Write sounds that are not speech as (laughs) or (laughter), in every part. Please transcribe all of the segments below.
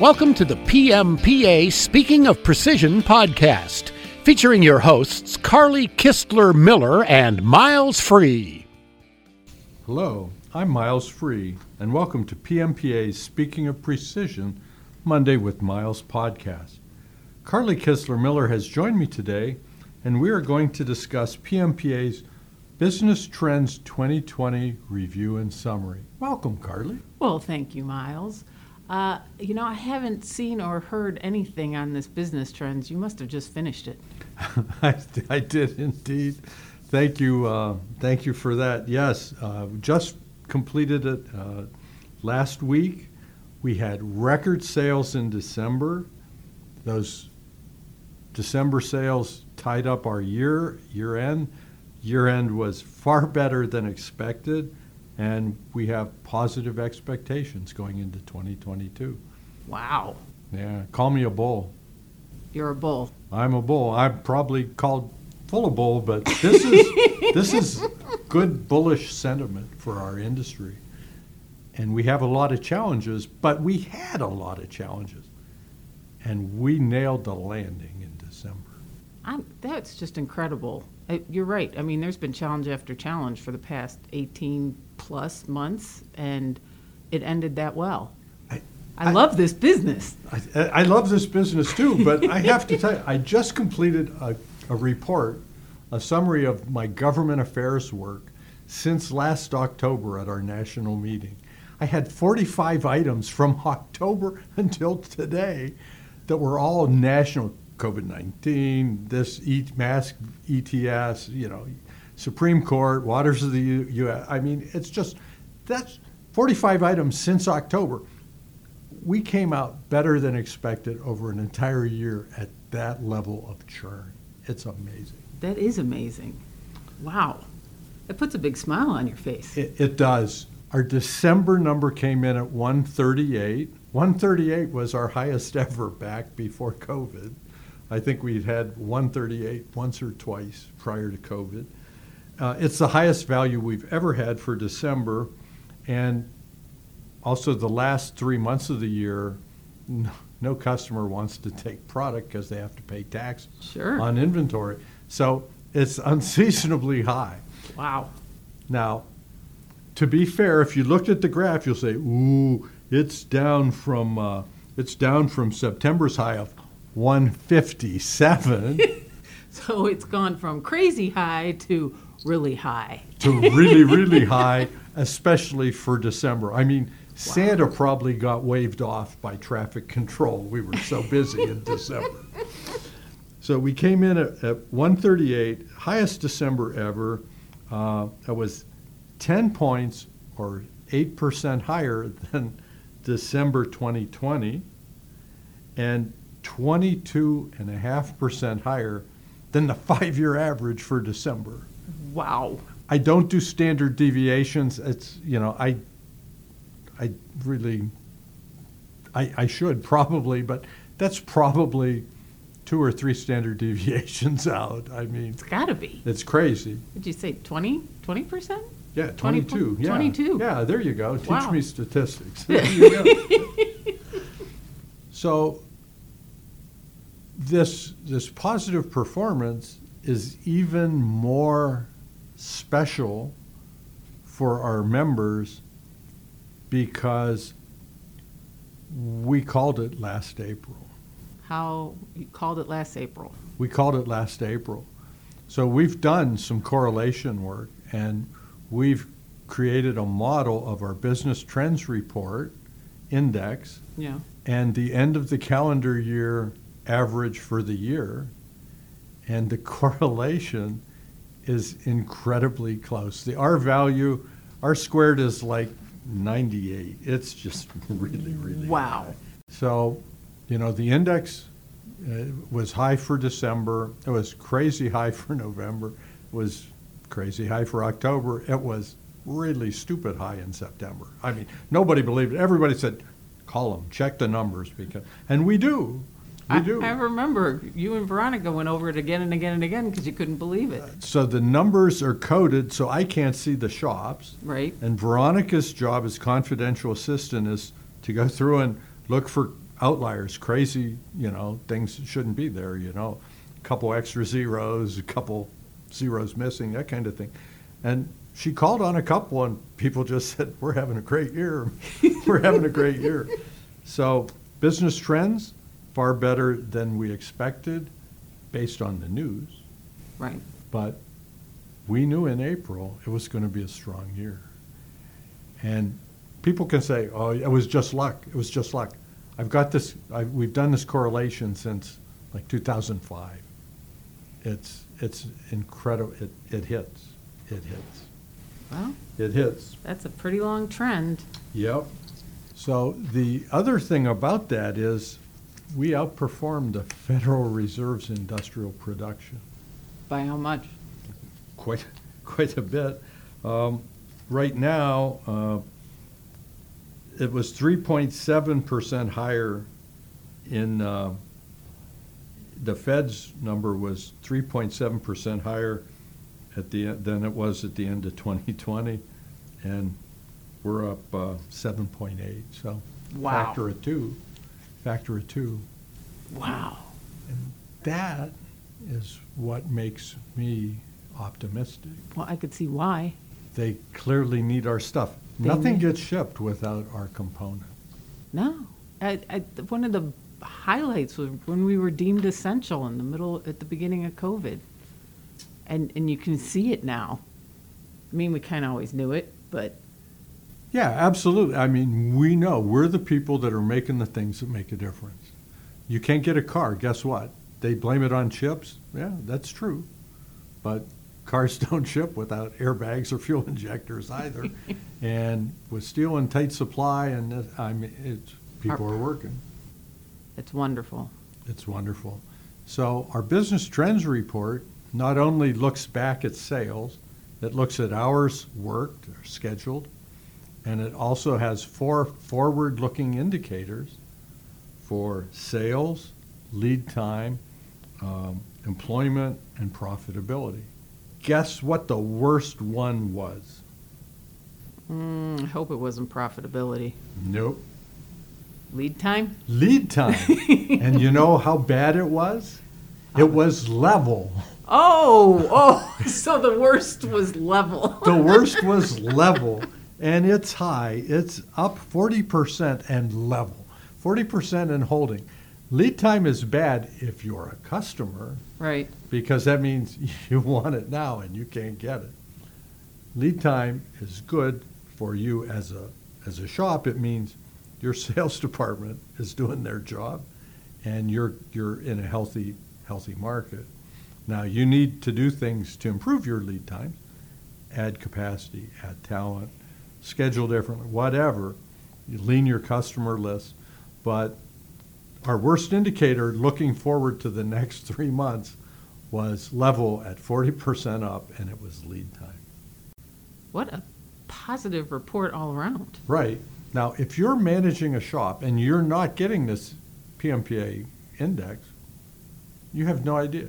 Welcome to the PMPA Speaking of Precision podcast, featuring your hosts Carly Kistler Miller and Miles Free. Hello, I'm Miles Free, and welcome to PMPA's Speaking of Precision Monday with Miles podcast. Carly Kistler Miller has joined me today, and we are going to discuss PMPA's Business Trends 2020 Review and Summary. Welcome, Carly. Well, thank you, Miles. Uh, you know, I haven't seen or heard anything on this business trends. You must have just finished it. (laughs) I, I did indeed. Thank you. Uh, thank you for that. Yes, uh, just completed it uh, last week. We had record sales in December. Those December sales tied up our year year end. Year end was far better than expected and we have positive expectations going into 2022. Wow. Yeah, call me a bull. You're a bull. I'm a bull. I'm probably called full of bull, but this is (laughs) this is good bullish sentiment for our industry. And we have a lot of challenges, but we had a lot of challenges. And we nailed the landing in December. I'm, that's just incredible. Uh, you're right. I mean, there's been challenge after challenge for the past 18 plus months, and it ended that well. I, I, I love this business. I, I, love this business too, but I have to tell you, I just completed a, a report, a summary of my government affairs work since last October at our national meeting. I had 45 items from (laughs) October until today that were all national COVID 19, this e- mask ETS, you know, Supreme Court, waters of the U.S. I mean, it's just that's 45 items since October. We came out better than expected over an entire year at that level of churn. It's amazing. That is amazing. Wow. It puts a big smile on your face. It, it does. Our December number came in at 138. 138 was our highest ever back before COVID. I think we'd had 138 once or twice prior to COVID. Uh, it's the highest value we've ever had for December, and also the last three months of the year, no, no customer wants to take product because they have to pay tax sure. on inventory. So it's unseasonably high. Wow. Now, to be fair, if you looked at the graph, you'll say, "Ooh, it's down from uh, it's down from September's high of 157. (laughs) so it's gone from crazy high to really high. to really, really (laughs) high, especially for December. I mean, wow. Santa probably got waved off by traffic control. We were so busy in (laughs) December. So we came in at, at 138, highest December ever. Uh, that was 10 points or 8% higher than December 2020. And 22.5% higher than the (laughs) five year average for December. Wow. I don't do standard deviations. It's, you know, I, I really, I, I should probably, but that's probably two or three standard (laughs) deviations out. I mean, it's got to be. It's crazy. Did you say 20, 20%? Yeah, 22. 20, yeah. 22. Yeah, there you go. Teach wow. me statistics. (laughs) so this this positive performance is even more special for our members because we called it last April. How you called it last April? We called it last April. So we've done some correlation work and we've created a model of our business trends report index. Yeah. And the end of the calendar year average for the year, and the (laughs) correlation is incredibly close. The R value, R squared is like 98. It's just (laughs) really, really wow. High. So, you know, the index uh, was high for December. It was crazy high for November. It was crazy high for October. It was really stupid high in September. I mean, nobody believed it. Everybody said, call them, check the numbers because, and we do. I, do. I remember you and Veronica went over it again and again and again because you couldn't believe it. So the numbers are coded, so I can't see the shops. Right. And Veronica's job as confidential assistant is to go through and look for outliers, crazy, you know, things that shouldn't be there, you know, a couple extra zeros, a couple zeros missing, that kind of thing. And she called on a couple, and people just said, "We're having a great year. We're having a great year." (laughs) So business trends far better than we expected, based on the news. Right. But we knew in April it was going to be a strong year. And people can say, "Oh, it was just luck. It was just luck." I've got this. I, we've done this correlation since like 2005. It's it's incredible. It it hits. It hits. Well, It hits. that's a pretty long trend. Yep. So the other thing about that is we outperformed the Federal Reserve's industrial production By how much? quite quite a bit. Um, right now, uh, it was 3.7 percent higher in uh, the Fed's number was 3.7 percent higher at the than it was at the end of 2020, and we're up uh, 7.8. So Wow. factor of two, factor of two. Wow. And that is what makes me optimistic. Well, I could see why. They clearly need our stuff. They Nothing need- gets shipped without our component. No. I, I, one of the highlights was when we were deemed essential in the middle, at the beginning of COVID. And, and you can see it now. I mean, we kind of always knew it, but Yeah, absolutely. I mean, we know we're the people that are making the things that make a difference. You can't get a car. Guess what? They blame it on chips. Yeah, that's true. But cars (laughs) don't ship without airbags or fuel injectors either. (laughs) and with steel in tight supply, and I mean, it's, people are working. it's wonderful. It's wonderful. So our business trends report not only looks back at sales, it looks at hours worked or scheduled, and it also has four forward-looking indicators for sales, lead time, um, employment, and profitability. Guess what the worst one was? Mm, I hope it wasn't profitability. Nope. Lead time? Lead time. (laughs) and you know how bad it was? It was level. Oh, oh, (laughs) so the worst was level. The worst was level, and it's high. It's up 40% and level, 40% and holding. Lead time is bad if you're a customer Right. because that means (laughs) you want it now and you can't get it. Lead time is good for you as a as a shop. It means your (laughs) sales department is doing their job and you're you're in a healthy healthy market. Now you need to do things to improve your lead times, add capacity, add talent, schedule differently, whatever. You lean your customer list, but our worst indicator looking forward to the next (laughs) three months was level at 40% up, and it was lead time. What a positive report all around. Right. Now, if you're managing a shop and you're not getting this PMPA index, you have no idea.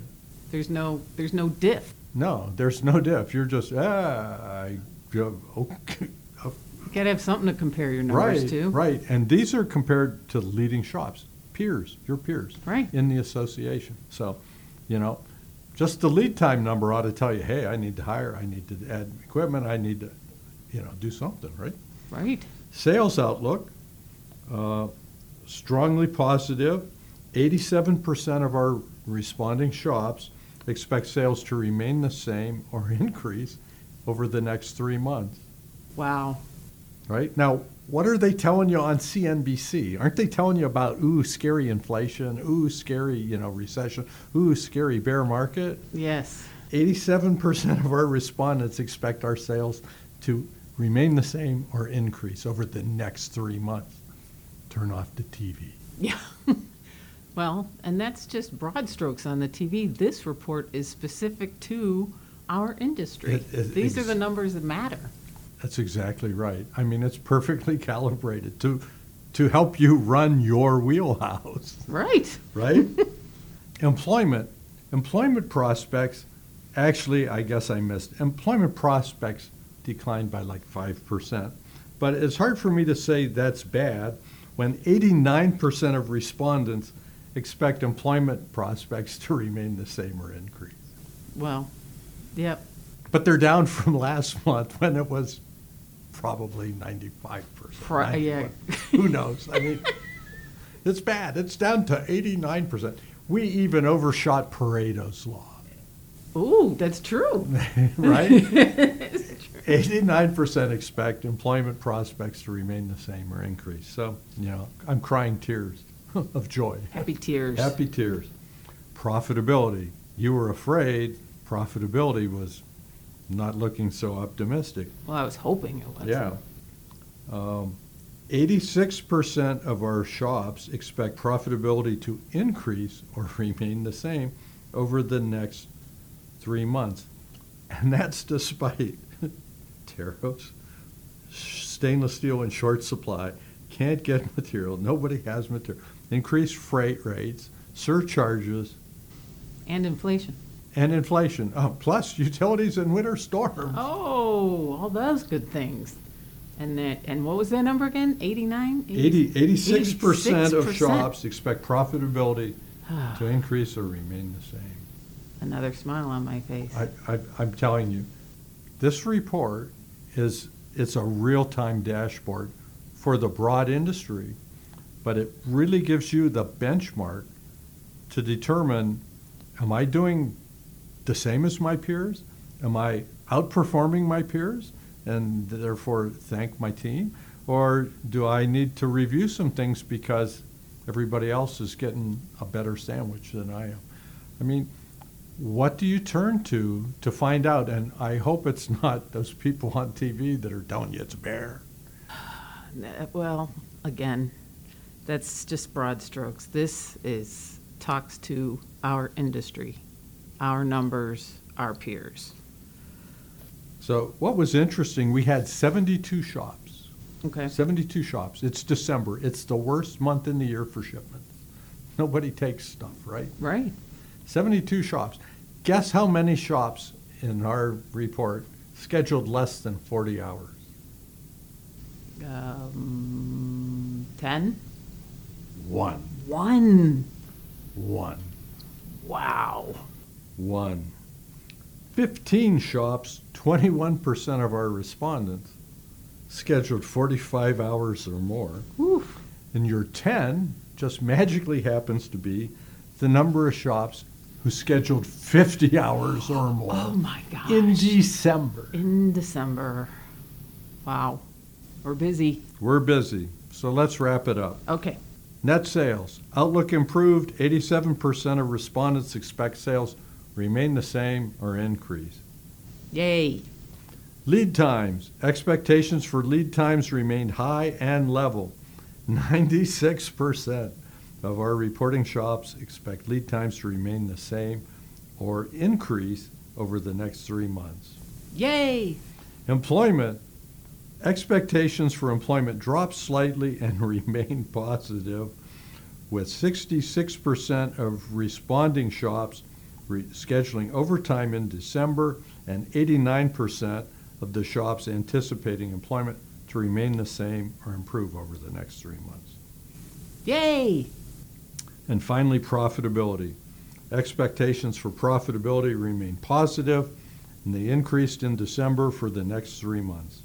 There's no there's no diff. No, there's no diff. You're just, ah, I, okay. You gotta have something to compare your numbers Right, to. right. And these are compared to leading shops, peers, your peers. Right. In the association. So, you know, just the lead time number ought to tell you, hey, I need to hire, I need to add equipment, I need to, you know, do something, right? Right. Sales outlook, uh, strongly positive. 87% of our responding shops expect sales to remain the same or (laughs) increase over the next three months Wow. Right? Now, what are they telling you on CNBC? Aren't they telling you about ooh scary inflation, ooh scary you know recession, ooh scary bear market? Yes. 87% of our respondents expect our sales to remain the same or increase over the next three months. Turn off the TV. (laughs) Yeah. well, and that's just broad strokes on the TV. This report is specific to our industry. It- it- These are the numbers that matter. That's exactly right. I mean, it's perfectly (laughs) calibrated to to help you run your wheelhouse. Right. (laughs) right? employment, employment prospects. Actually, I guess I missed. Employment prospects declined by like five percent, but it's hard for me to say that's bad when 89% of respondents expect employment prospects to remain the same or increase. Well, yep. But they're down from (laughs) last month when it was probably 95%. Pri- yeah. 91. Who knows? I mean, (laughs) it's bad. It's down to 89%. We even overshot Pareto's law, Ooh, that's true. (laughs) right? (laughs) 89% expect employment prospects to remain the same or increase. So, you know, I'm crying tears of joy. Happy tears. Happy tears. Profitability. You were afraid profitability was not looking so optimistic. Well, I was hoping it was. Yeah. Um, 86% of our shops expect profitability to increase or (laughs) remain the same over the next three months. And that's despite (laughs) tariffs, stainless steel in short supply, can't get (laughs) material, nobody has material, increased freight rates, surcharges, And inflation. And inflation. Oh, plus utilities and winter storms. Oh, all those good things. And that, and what was that number again? 89? 80, 86% of 86%. shops expect profitability (sighs) to increase or remain the same. Another smile on my face. I, I, I'm telling you, this report is, it's a real-time dashboard for the broad industry, but it really gives you the benchmark to determine, am I doing the same as my peers? Am I outperforming my peers and therefore thank my team? Or do I need to review some things because everybody else is getting a better sandwich than I am? I mean, what do you turn to to find out? And I hope it's (laughs) not those people on TV that are telling you it's bear. (sighs) Uh, Well, again, that's just broad strokes. This is, talks to our industry, our numbers, our peers. So what was interesting, we had 72 shops. Okay. 72 shops. It's December. It's the worst month in the year for shipments. Nobody takes stuff, right? Right. 72 shops. Guess how many shops in our report scheduled less than 40 hours? Um, 10? One. One. One. Wow. One. 15 shops, 21% of our respondents scheduled 45 hours or more. Oof. And your 10 just magically happens to be the number of shops who scheduled 50 hours or (gasps) more Oh my gosh. in December. In December. Wow. We're busy. We're busy, so let's wrap it up. Okay. Net sales. Outlook improved. 87% of respondents expect sales remain the same or increase. Yay. Lead times. Expectations for lead times remained high and level. 96% of our reporting shops expect lead times to remain the same or increase over the next three months. Yay. Employment. Expectations for employment dropped slightly and (laughs) remain positive, with 66% of responding shops re- scheduling overtime in December and 89% of the shops anticipating employment to remain the same or improve over the next three months. Yay. And finally, profitability. Expectations for profitability remain positive, and they increased in December for the next three months.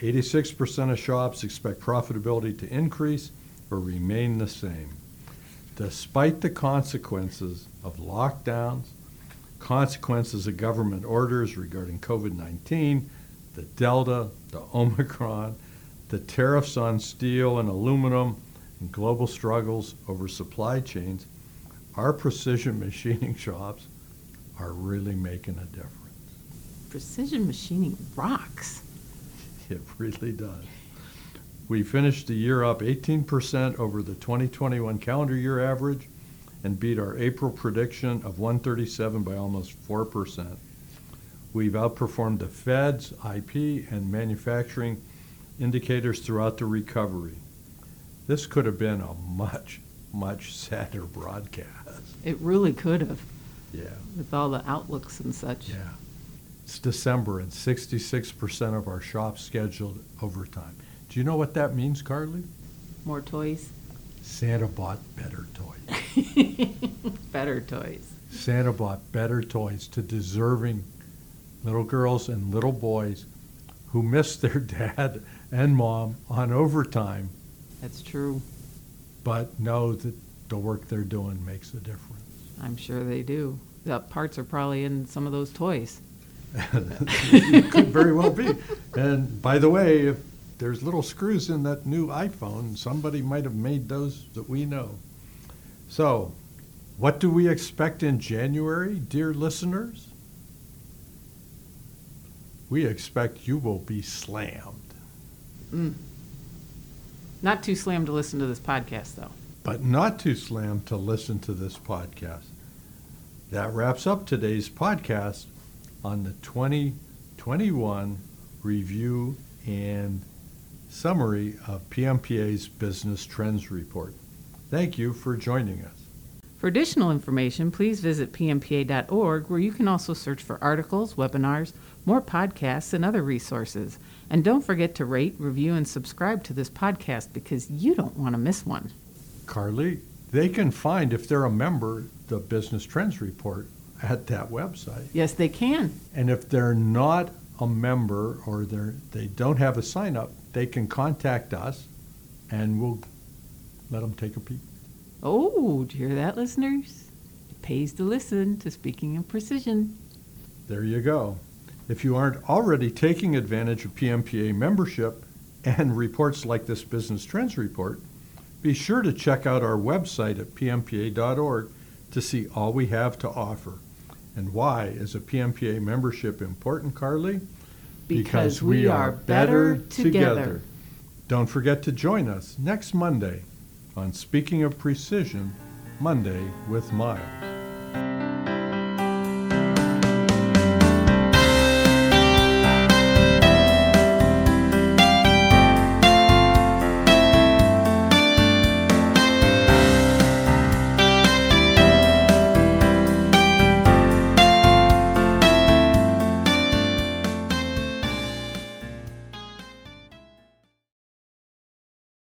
86% of shops expect profitability to increase or remain the same. Despite the consequences of lockdowns, consequences of government orders regarding COVID 19, the Delta, the Omicron, the tariffs on steel and aluminum, and global struggles over supply chains, our precision machining (laughs) shops are really making a difference. Precision machining rocks. (laughs) It really does. We finished the year up 18% over the 2021 calendar year average and beat our April prediction of 137 by almost 4%. We've outperformed the Fed's IP and manufacturing indicators throughout the recovery. This could have been a much, much sadder broadcast. It really could have, Yeah. with all the outlooks and such. Yeah. It's December and 66% of our shops scheduled overtime. Do you know what that means, Carly? More toys? Santa bought better toys. (laughs) Better toys. Santa bought better toys to deserving little girls and little boys who miss their (laughs) dad and mom on overtime, That's true. but know that the work they're doing makes a difference. I'm sure they do. The parts are probably in some of those toys. (laughs) it could very well be. And by the way, if there's little screws in that new iPhone, somebody might have made those that we know. So, what do we expect in January, dear listeners? We expect you will be slammed. Mm. Not too slammed to listen to this podcast, though. but not too slammed to listen to this podcast. That wraps up today's podcast on the 2021 review and summary of PMPA's Business Trends Report. Thank you for joining us. For additional information, please visit pmpa.org, where you can also search for articles, webinars, more podcasts, and other resources. And don't forget to rate, review, and subscribe to this podcast because you don't want to miss one. Carly, they can find, if they're a member, the Business Trends Report at that website. Yes, they can. And if they're not a member or they're, they don't have a sign up, they can contact us and we'll let them take a peek. Oh, do you hear that, listeners? It pays to listen to Speaking in Precision. There you go. If you aren't already taking advantage of PMPA membership and reports like this Business Trends Report, be sure to check out our website at pmpa.org to see all we have to offer. And why is a PMPA membership important, Carly? Because we are better together. Don't forget to join us next Monday on Speaking of Precision, Monday with Miles.